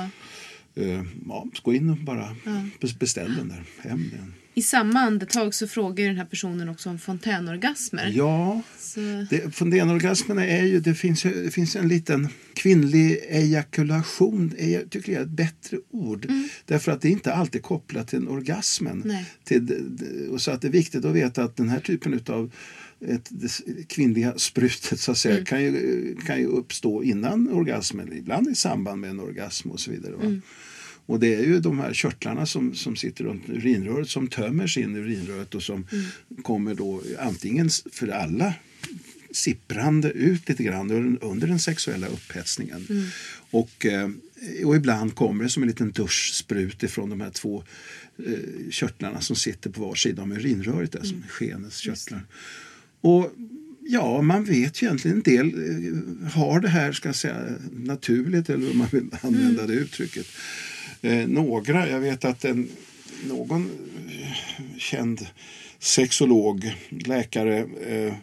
Ja.
Eh, ja, gå in och bara bes- beställ den där. Hem den.
I samma andetag så frågar den här personen också om fontänorgasmer.
Ja,
Så,
det, fontänorgasmerna är ju, det finns, det finns en liten kvinnlig ejakulation, jag tycker jag är ett bättre ord. Därför att det är inte alltid kopplat till orgasmen.
Nej.
Till, och så att det är viktigt att veta att den här typen av ett, det kvinnliga sprutet så att säga, kan, ju, kan ju uppstå innan orgasmen, ibland i samband med en orgasm och så vidare. Va? Och det är ju de här körtlarna som, som sitter runt urinröret som tömmer in urinröret och som kommer då antingen för alla sipprande ut lite grann under den sexuella upphetsningen. Och, eh, och ibland kommer det som en liten duschsprut ifrån de här två eh, körtlarna som sitter på var sida om urinröret, där, som skenets körtlar. Och ja, man vet ju egentligen en del eh, har det här ska jag säga, naturligt eller hur man vill använda det uttrycket. Eh, några, jag vet att en, någon eh, känd sexolog, läkare eh,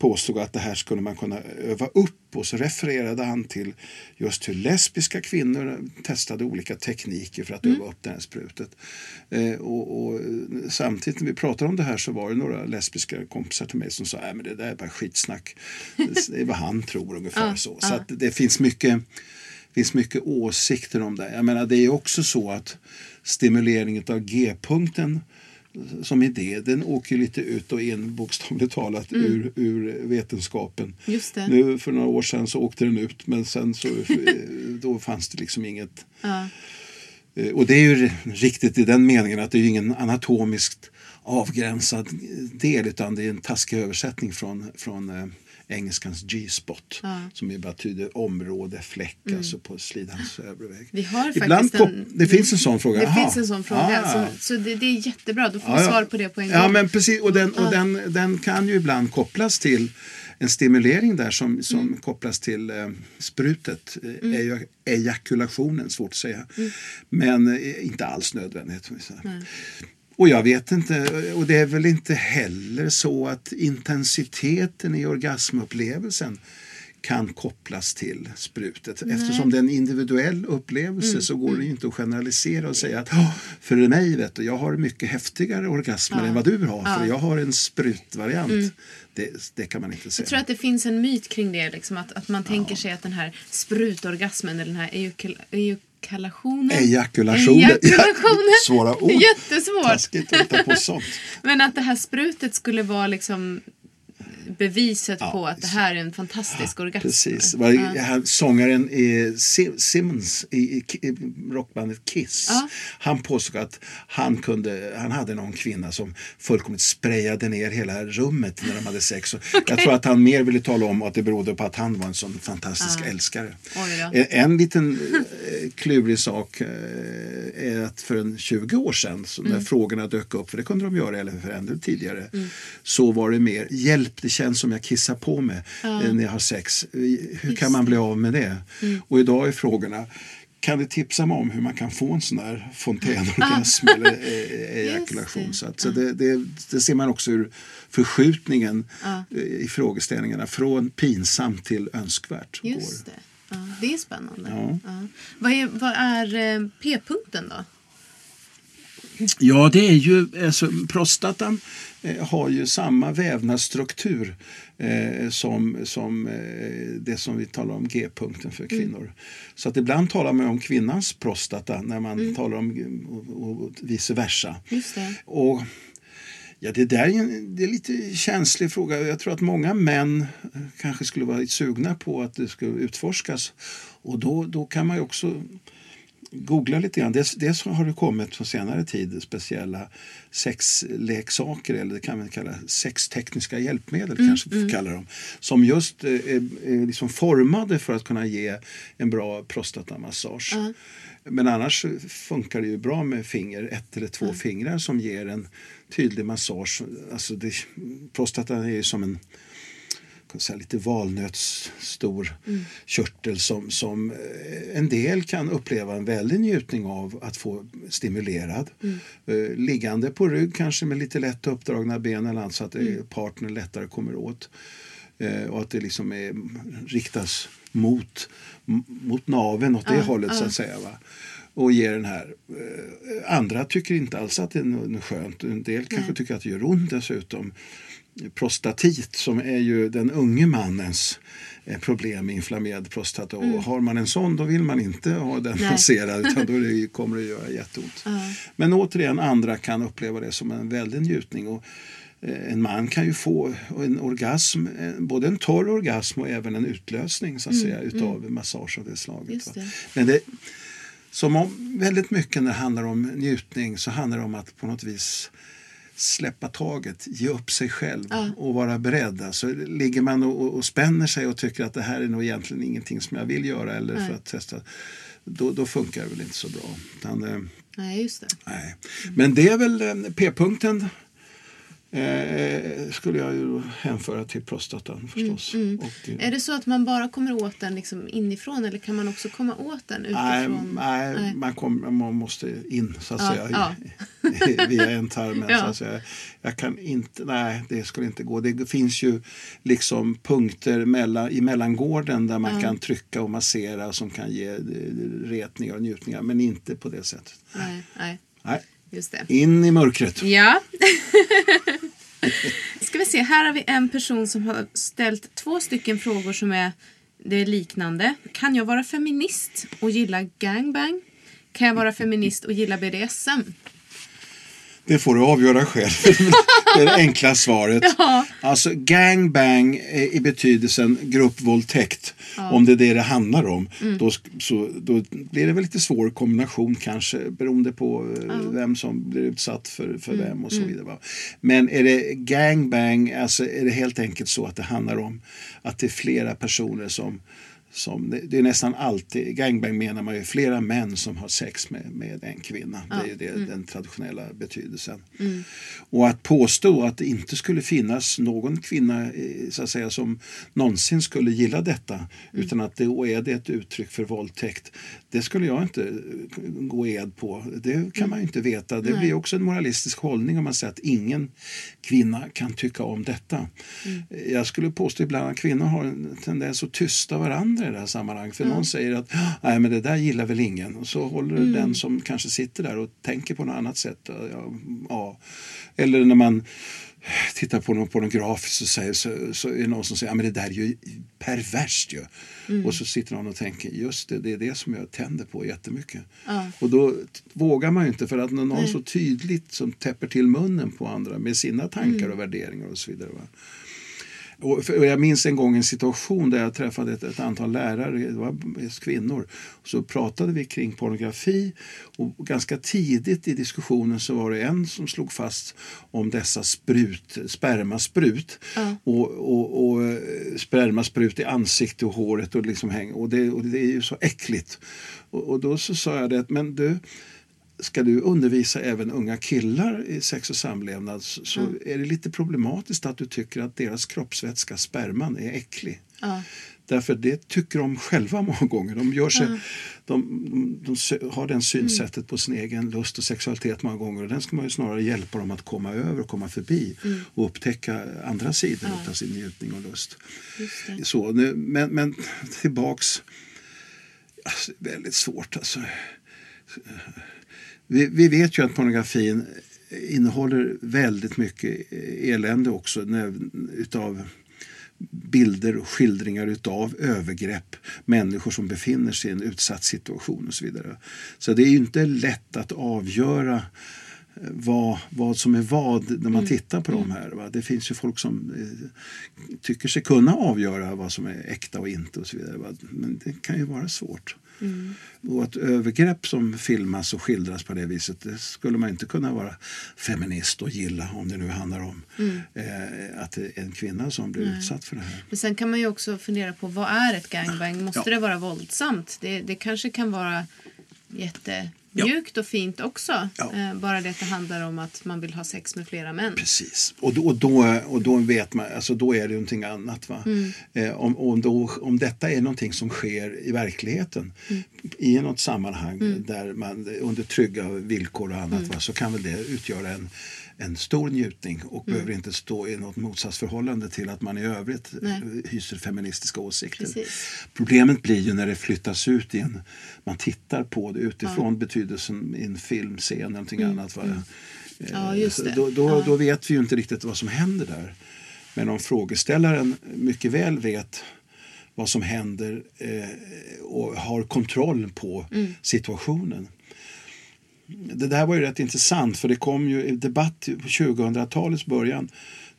påstod att det här skulle man kunna öva upp och så refererade han till just hur lesbiska kvinnor testade olika tekniker för att öva upp det här sprutet. Eh, och, och, samtidigt när vi pratade om det här så var det några lesbiska kompisar till mig som sa att det där är bara skitsnack. Det är vad han tror ungefär så. Så det finns mycket finns mycket åsikter om det. Jag menar, det är också så att stimuleringen av G-punkten som idé, den åker lite ut och in bokstavligt talat ur, ur vetenskapen.
Just det.
Nu för några år sedan så åkte den ut men sen så då fanns det liksom inget
Ja.
Eh, Och det är ju riktigt i den meningen att det är ingen anatomiskt avgränsad del utan det är en taskig översättning från, från eh, engelskans G-spot som ju betyder område, fläck, alltså på slidans övre väg.
Mm. Vi har
Ibland
faktiskt en,
det finns en sån fråga.
Det
Aha.
finns en sån fråga.
Ah.
Så, så det, det är jättebra. Då får vi
Ja, ja.
svar på det på en gång.
Ja, men precis. Och, den, och den, den kan ju ibland kopplas till en stimulering där som, som
Mm.
kopplas till eh, sprutet. Eh, eja- Ejakulationen, svårt att säga.
Mm.
Men eh, inte alls nödvändigt. säga. Och jag vet inte, och det är väl inte heller så att intensiteten i orgasmupplevelsen kan kopplas till sprutet. Eftersom det är en individuell upplevelse
Mm.
så går det ju inte att generalisera och säga att "Åh, för mig vet du, jag har mycket häftigare orgasmer än vad du har för jag har en sprutvariant. Det, det kan man inte säga.
Mm. Jag tror att det finns en myt kring det. Liksom, att, att man tänker sig att den här sprutorgasmen eller den här ejakul ejakulationen.
Ejakulationen.
Ejakulationen.
Svåra ord.
Jättesvårt.
Taskigt att hitta på sånt.
Men att det här sprutet skulle vara liksom beviset
Ja,
på att det här är en fantastisk orgasm.
Precis. Var, han, sångaren i Si- Simmons i, i, i rockbandet Kiss.
Ja.
Han påstod att han, kunde, han hade någon kvinna som fullkomligt sprayade ner hela rummet när de hade sex. Och Jag tror att han mer ville tala om att det berodde på att han var en sån fantastisk älskare. En, en liten eh, klurig sak eh, är att för en 20 år sedan så
Mm.
när frågorna dök upp, för det kunde de göra eller för ännu tidigare, så var det mer hjälp, det känns som jag kissar på mig eh, när jag har sex. Eh, Hur kan man bli av med det?
Mm.
Och idag är frågorna kan du tipsa mig om hur man kan få en sån där fontänorgasm eller eh, ejakulation? Så, att, så det, det, det ser man också ur förskjutningen eh, i frågeställningarna från pinsamt till önskvärt. går.
Just det. Ja, det är spännande.
Ja.
Ja. Vad är, vad är p-punkten då?
Ja, det är ju, alltså, prostatan har ju samma vävnadsstruktur eh, som, som eh, det som vi talar om G-punkten för kvinnor. Så att ibland talar man om kvinnans prostata när man talar om och, och vice versa.
Just det.
Och Ja, det där är, en, det är lite känslig fråga. Jag tror att många män eh, kanske skulle vara sugna på att det skulle utforskas. Och då, då kan man också googla lite grann. Dels, dels har det kommit på senare tid speciella sexleksaker eller det kan man kalla sextekniska hjälpmedel kanske vi får kalla dem. Som just eh, är, är liksom formade för att kunna ge en bra prostatamassage. Men annars funkar det ju bra med finger, ett eller två fingrar som ger en tydlig massage. Alltså det, prostatan är ju som en kan säga, lite valnötsstor körtel som, som eh, en del kan uppleva en väldig njutning av att få stimulerad. Eh, liggande på rygg kanske med lite lätt uppdragna ben eller annat så att mm. partnern lättare kommer åt. Eh, och att det liksom är, riktas mot, mot naveln åt det hållet så att säga. Va? Och ger den här. Andra tycker inte alls att det är skönt. En del kanske tycker att det gör ont dessutom prostatit som är ju den unge mannens eh, problem med inflammerad prostata. Och har man en sån då vill man inte ha den
Nej.
masserad utan då det, kommer det göra jätteont. Men återigen andra kan uppleva det som en väldig njutning. Och, eh, en man kan ju få en orgasm, eh, både en torr orgasm och även en utlösning så att säga, utav massage av det slaget.
Det.
Men det, som om väldigt mycket när det handlar om njutning så handlar det om att på något vis släppa taget, ge upp sig själv och vara beredd. Alltså, ligger man och, och spänner sig och tycker att det här är nog egentligen ingenting som jag vill göra eller för att testa då, då funkar det väl inte så bra. Utan, eh,
Nej, just det.
nej. Men det är väl eh, p-punkten eh, skulle jag ju hänföra till prostatan förstås.
Mm,
Och, eh,
Är det så att man bara kommer åt den liksom inifrån eller kan man också komma åt den
Nej,
utifrån?
nej, Man, kom, man måste in så att
Ja,
säga
ja.
via en tarmen.
Ja.
Så att säga. Jag kan inte, nej det skulle inte gå. Det finns ju liksom punkter mellan, i mellangården där man kan trycka och massera som kan ge eh, retningar och njutningar men inte på det sättet.
Nej, nej,
Nej.
just det.
In i mörkret.
Ja. Ska vi se, här har vi en person som har ställt två stycken frågor som är, det är liknande. Kan jag vara feminist och gilla gangbang? Kan jag vara feminist och gilla BDSM?
Det får du avgöra själv. det är det enkla svaret.
Ja.
Alltså gangbang i betydelsen gruppvåldtäkt. Om det är det det handlar om.
Mm.
Då, så, då blir det väl lite svår kombination kanske beroende på eh, vem som blir utsatt för, för
Mm.
vem och så vidare. va. Men är det gangbang, alltså är det helt enkelt så att det handlar om att det är flera personer som som, det, är nästan alltid, gangbang menar man ju flera män som har sex med, med en kvinna. Det är det,
Mm.
den traditionella betydelsen. Och att påstå att det inte skulle finnas någon kvinna eh, så att säga, som någonsin skulle gilla detta
Mm.
utan att det då är det ett uttryck för våldtäkt. Det skulle jag inte eh, gå ed på. Det kan
Mm.
man ju inte veta. Det blir också en moralistisk hållning om man säger att ingen kvinna kan tycka om detta.
Mm.
Jag skulle påstå ibland att kvinnor har en tendens att tysta varandra i det här sammanhanget. För någon säger att Nej, men det där gillar väl ingen. Och så håller den som kanske sitter där och tänker på något annat sätt. Ja, ja. Eller när man tittar på något pornografiskt så, säger, så, så är det någon som säger att det där är ju perverst ju. Och så sitter någon och tänker just det, det är det som jag tänder på jättemycket. Och då vågar man ju inte för att någon så tydligt som täpper till munnen på andra med sina tankar och värderingar och så vidare. Va? Och jag minns en gång en situation där jag träffade ett, ett antal lärare, det var mest kvinnor. Så pratade vi kring pornografi och ganska tidigt i diskussionen så var det en som slog fast om dessa sprut, spermasprut. Och, och, och eh, spermasprut i ansikte och håret och liksom häng, och, det, och det är ju så äckligt. Och, och då så sa jag det att men du ska du undervisa även unga killar i sex och samlevnad så, så är det lite problematiskt att du tycker att deras kroppsvätska, sperman, är äcklig. Därför det tycker de själva många gånger. De, gör sig, de, de, de sö- har den synsättet på sin egen lust och sexualitet många gånger och den ska man ju snarare hjälpa dem att komma över och komma förbi och upptäcka andra sidor av sin njutning och lust. Så, nu, men, men tillbaks, alltså, väldigt svårt alltså. Vi, vi vet ju att pornografin innehåller väldigt mycket elände också när, utav bilder och skildringar utav övergrepp, människor som befinner sig i en utsatt situation och så vidare. Så det är inte lätt att avgöra eh, vad, vad som är vad när man tittar på de här. Va? Det finns ju folk som eh, tycker sig kunna avgöra vad som är äkta och inte och så vidare. Va? Men det kan ju vara svårt. Och att övergrepp som filmas och skildras på det viset det skulle man inte kunna vara feminist och gilla om det nu handlar om eh, att det är en kvinna som blir utsatt för det här.
Men sen kan man ju också fundera på vad är ett gangbang? Måste
Ja.
det vara våldsamt? Det, det kanske kan vara jättemjukt och fint också.
Ja.
Eh, bara det att det handlar om att man vill ha sex med flera män.
Precis, och då, och då, och då vet man, alltså då är det någonting annat. Va? Eh, om, om, då, om detta är någonting som sker i verkligheten i något sammanhang där man under trygga villkor och annat va, så kan väl det utgöra en, en stor njutning och behöver inte stå i något motsatsförhållande till att man i övrigt
Nej.
eh, hyser feministiska åsikter.
Precis.
Problemet blir ju när det flyttas ut i en, man tittar på det utifrån betydelsen i en filmscen eller någonting annat. Va?
Mm. Ja, just det.
Då, då,
Ja.
då vet vi ju inte riktigt vad som händer där. Men om frågeställaren mycket väl vet vad som händer eh, och har kontroll på
Mm.
situationen. Det där var ju rätt intressant för det kom ju en debatt på 2000-talets början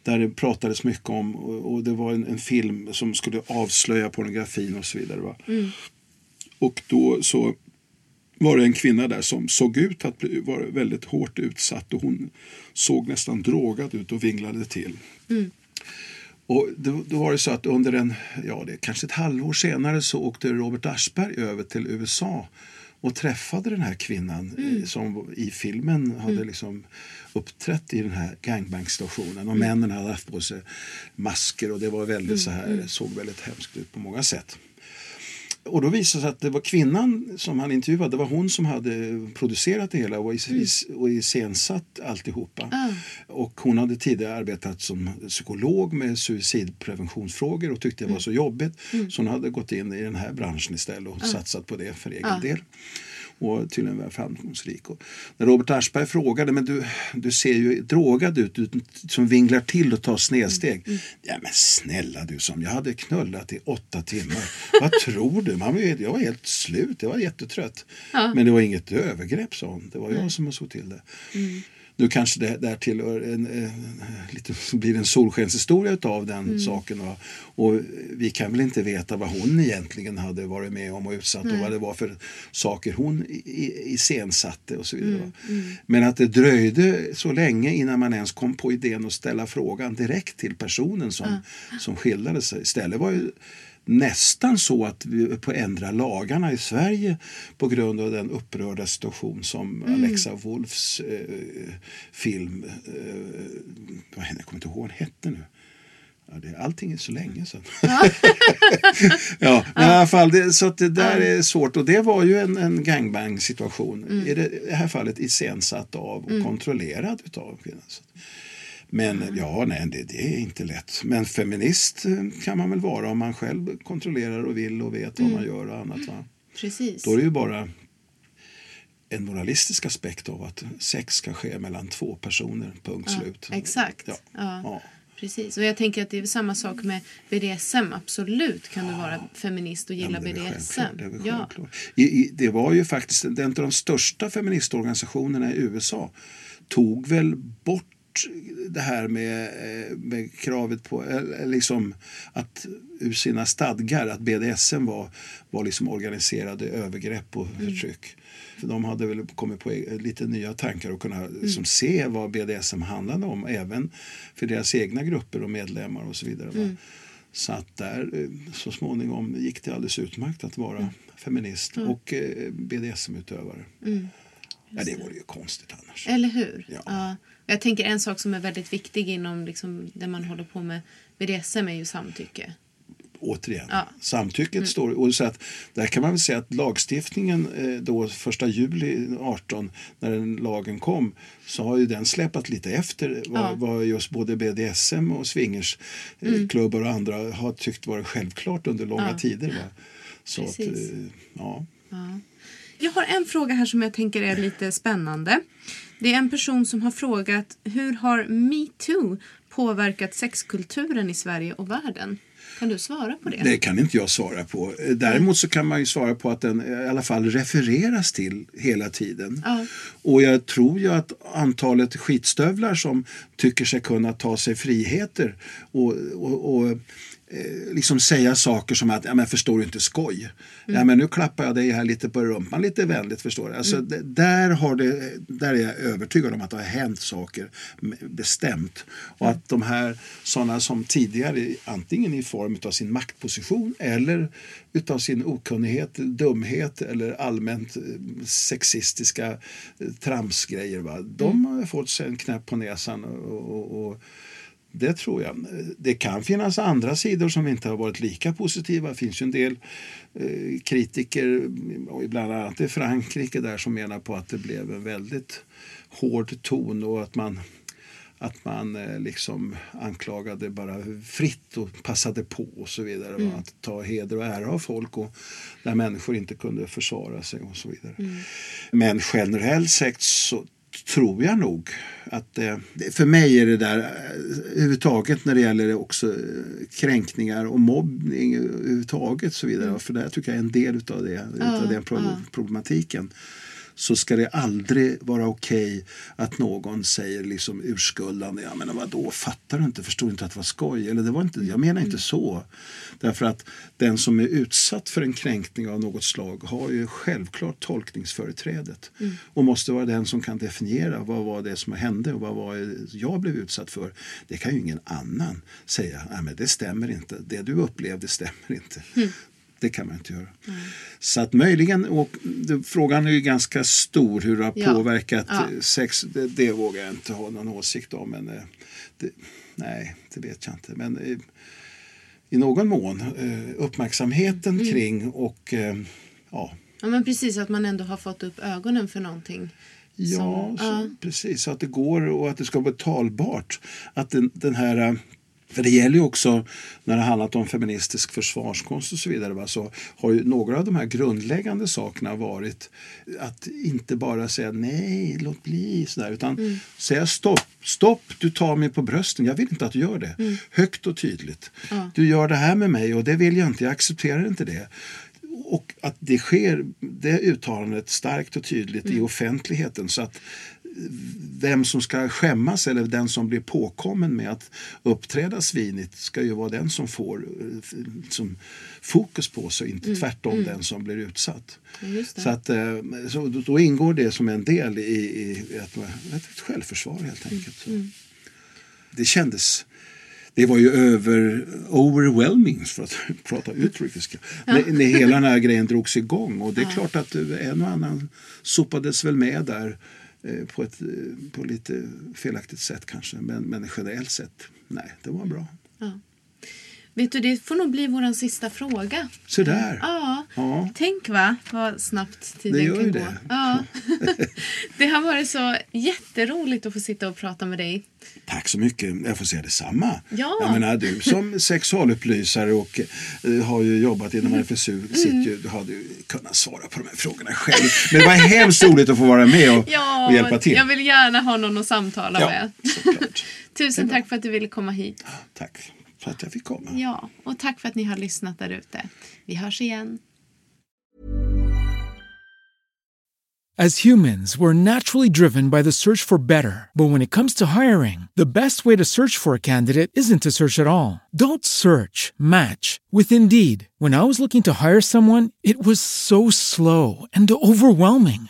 där det pratades mycket om och, det var en, en film som skulle avslöja pornografin och så vidare. Va? Och då så var det en kvinna där som såg ut att bli, vara väldigt hårt utsatt och hon såg nästan drogad ut och vinglade till. Och då, då var det så att under en, ja det kanske ett halvår senare så åkte Robert Aschberg över till USA och träffade den här kvinnan eh, som i filmen hade liksom uppträtt i den här gangbang-stationen och männen hade haft på sig masker och det var väldigt så här, såg väldigt hemskt ut på många sätt. Och då visade det sig att det var kvinnan som han intervjuade, det var hon som hade producerat det hela och, is, is, och iscensatt alltihopa. Och hon hade tidigare arbetat som psykolog med suicidpreventionsfrågor och tyckte det var så jobbigt. Så hon hade gått in i den här branschen istället och satsat på det för egen del. Och tydligen var framgångsrik. Och när Robert Aschberg frågade, men du, du ser ju drogad ut, du som vinglar till och tar snedsteg. Ja men snälla du, som jag hade knullat i åtta timmar. Vad tror du? Man jag var helt slut, jag var jättetrött. Men det var inget övergrepp, sa hon. Det var jag som såg till det. Nu kanske det där tillhör en, en, lite, blir en solskenshistoria av den saken. Va? Och vi kan väl inte veta vad hon egentligen hade varit med om och utsatt och vad det var för saker hon iscensatte och så vidare. va. Men att det dröjde så länge innan man ens kom på idén att ställa frågan direkt till personen som, som skildrade sig. Istället var ju nästan så att vi på ändra lagarna i Sverige på grund av den upprörda situation som Alexa Wolfs eh, film, eh, jag kommer inte ihåg vad den hette nu. Ja, det, allting är så länge sedan. ja, men i alla fall, det, så att det där är svårt. Och det var ju en, en gangbang situation. I det, i det här fallet iscensatt av och kontrollerad utav kvinnan. Men ja, nej, det, det är inte lätt. Men feminist eh, kan man väl vara om man själv kontrollerar och vill och vet vad man gör och annat. Va?
Precis.
Då är det ju bara en moralistisk aspekt av att sex ska ske mellan två personer, punkt slut.
Exakt.
Ja.
Ja.
Ja.
Precis. Och jag tänker att det är samma sak med BDSM. Absolut kan du vara feminist och gilla
Ja, det
BDSM.
Det,
ja.
I, i, det var ju faktiskt en av de största feministorganisationerna i USA tog väl bort det här med, eh, med kravet på eh, liksom att ur sina stadgar att BDSM var, var liksom organiserade övergrepp och förtryck. För de hade väl kommit på e- lite nya tankar och kunna liksom se vad BDSM handlade om även för deras egna grupper och medlemmar och så vidare. va. Så att där eh, så småningom gick det alldeles utmärkt att vara feminist och eh, BDSM-utövare. Ja, det vore ju konstigt annars.
Eller hur?
Ja.
Jag tänker en sak som är väldigt viktig inom liksom, det man håller på med BDSM är ju samtycke.
Återigen,
Ja.
samtycket står... Och så att, där kan man väl säga att lagstiftningen eh, då första juli 18 när den lagen kom så har ju den släpat lite efter vad,
Ja.
vad just både BDSM och swingersklubbar och andra har tyckt vara självklart under långa
Ja.
tider. Va? Så att, eh, ja.
Jag har en fråga här som jag tänker är lite spännande. Det är en person som har frågat hur har metoo påverkat sexkulturen i Sverige och världen? Kan du svara på det?
Det kan inte jag svara på. Däremot så kan man ju svara på att den i alla fall refereras till hela tiden.
Ja.
Och jag tror ju att antalet skitstövlar som tycker sig kunna ta sig friheter och, och, och eh, liksom säga saker som att ja, men förstår du inte skoj. Ja, men nu klappar jag dig här lite på rumpan lite vänligt förstår du. Alltså, det, där, har det, där är jag övertygad om att det har hänt saker bestämt. Och att de här sådana som tidigare antingen i form av sin maktposition eller utav sin okunnighet, dumhet eller allmänt eh, sexistiska eh, tramsgrejer. Va? De har fått sig en knäpp på näsan och, och, och det tror jag. Det kan finnas andra sidor som inte har varit lika positiva. Det finns ju en del eh, kritiker, bland annat i Frankrike, där som menar på att det blev en väldigt hård ton och att man att man eh, liksom anklagade bara fritt och passade på och så vidare. va? Att ta heder och ära av folk och där människor inte kunde försvara sig och så vidare. Men generellt sett så tror jag nog att eh, för mig är det där eh, överhuvudtaget när det gäller också eh, kränkningar och mobbning överhuvudtaget så vidare. För det här tycker jag är en del utav det, utav den pro- problematiken. Så ska det aldrig vara okej att någon säger liksom urskuldande, ja men vadå, fattar du inte, förstår du inte att det var skoj? Eller det var inte, jag menar inte så. Därför att den som är utsatt för en kränkning av något slag har ju självklart tolkningsföreträdet och måste vara den som kan definiera vad var det som hände och vad var jag blev utsatt för. Det kan ju ingen annan säga, nej men det stämmer inte, det du upplevde stämmer inte. Det kan man inte göra. Så att möjligen, och frågan är ju ganska stor hur det har
Ja.
påverkat
Ja.
eh, sex. Det, det vågar jag inte ha någon åsikt om. Men, eh, det, nej, det vet jag inte. Men eh, i någon mån uppmärksamheten
Mm.
kring och ja,
Ja, men precis att man ändå har fått upp ögonen för någonting.
Ja,
Som-
så,
ja.
precis. Så att det går och att det ska vara talbart. Att den, den här, för det gäller ju också när det handlat om feministisk försvarskonst och så vidare. Va, så har ju några av de här grundläggande sakerna varit att inte bara säga nej, låt bli, så där, utan
Mm.
säga stopp. Stopp, du tar mig på brösten. Jag vill inte att du gör det.
Mm.
Högt och tydligt. Du gör det här med mig och det vill jag inte. Jag accepterar inte det. Och att det sker, det uttalandet starkt och tydligt i offentligheten så att vem som ska skämmas eller den som blir påkommen med att uppträda svinigt ska ju vara den som får eh, som fokus på sig, inte tvärtom den som blir utsatt. Så, att, eh, så då- ingår det som en del i, i ett, ett självförsvar helt enkelt. Så. Det kändes det var ju över overwhelming för att prata utrikiska. När, när hela den här grejen drogs igång och det är klart att eh, en och annan sopades väl med där Eh, på ett eh, på lite felaktigt sätt kanske. Men, men generellt sett, nej, det var bra.
Vet du, det får nog bli vår sista fråga.
Så där.
Ja.
Ja.
Tänk va, vad snabbt tiden
Det
kan gå.
det.
Ja. det har varit så jätteroligt att få sitta och prata med dig.
Tack så mycket. Jag får säga detsamma.
Ja.
Jag menar, du som sexualupplysare och eh, har ju jobbat inom RFSU, sitter ju, du hade ju kunnat svara på de här frågorna själv. Men det var hemskt roligt att få vara med och,
Ja,
och hjälpa till.
jag vill gärna ha någon att samtala
Ja,
med. Tusen tack för att du ville komma hit.
Tack för att jag fick komma.
Ja, och tack för att ni har lyssnat där ute. Vi hörs igen.
As humans, we're naturally driven by the search for better. But when it comes to hiring, the best way to search for a candidate isn't to search at all. Don't search, match with Indeed. When I was looking to hire someone, it was so slow and overwhelming.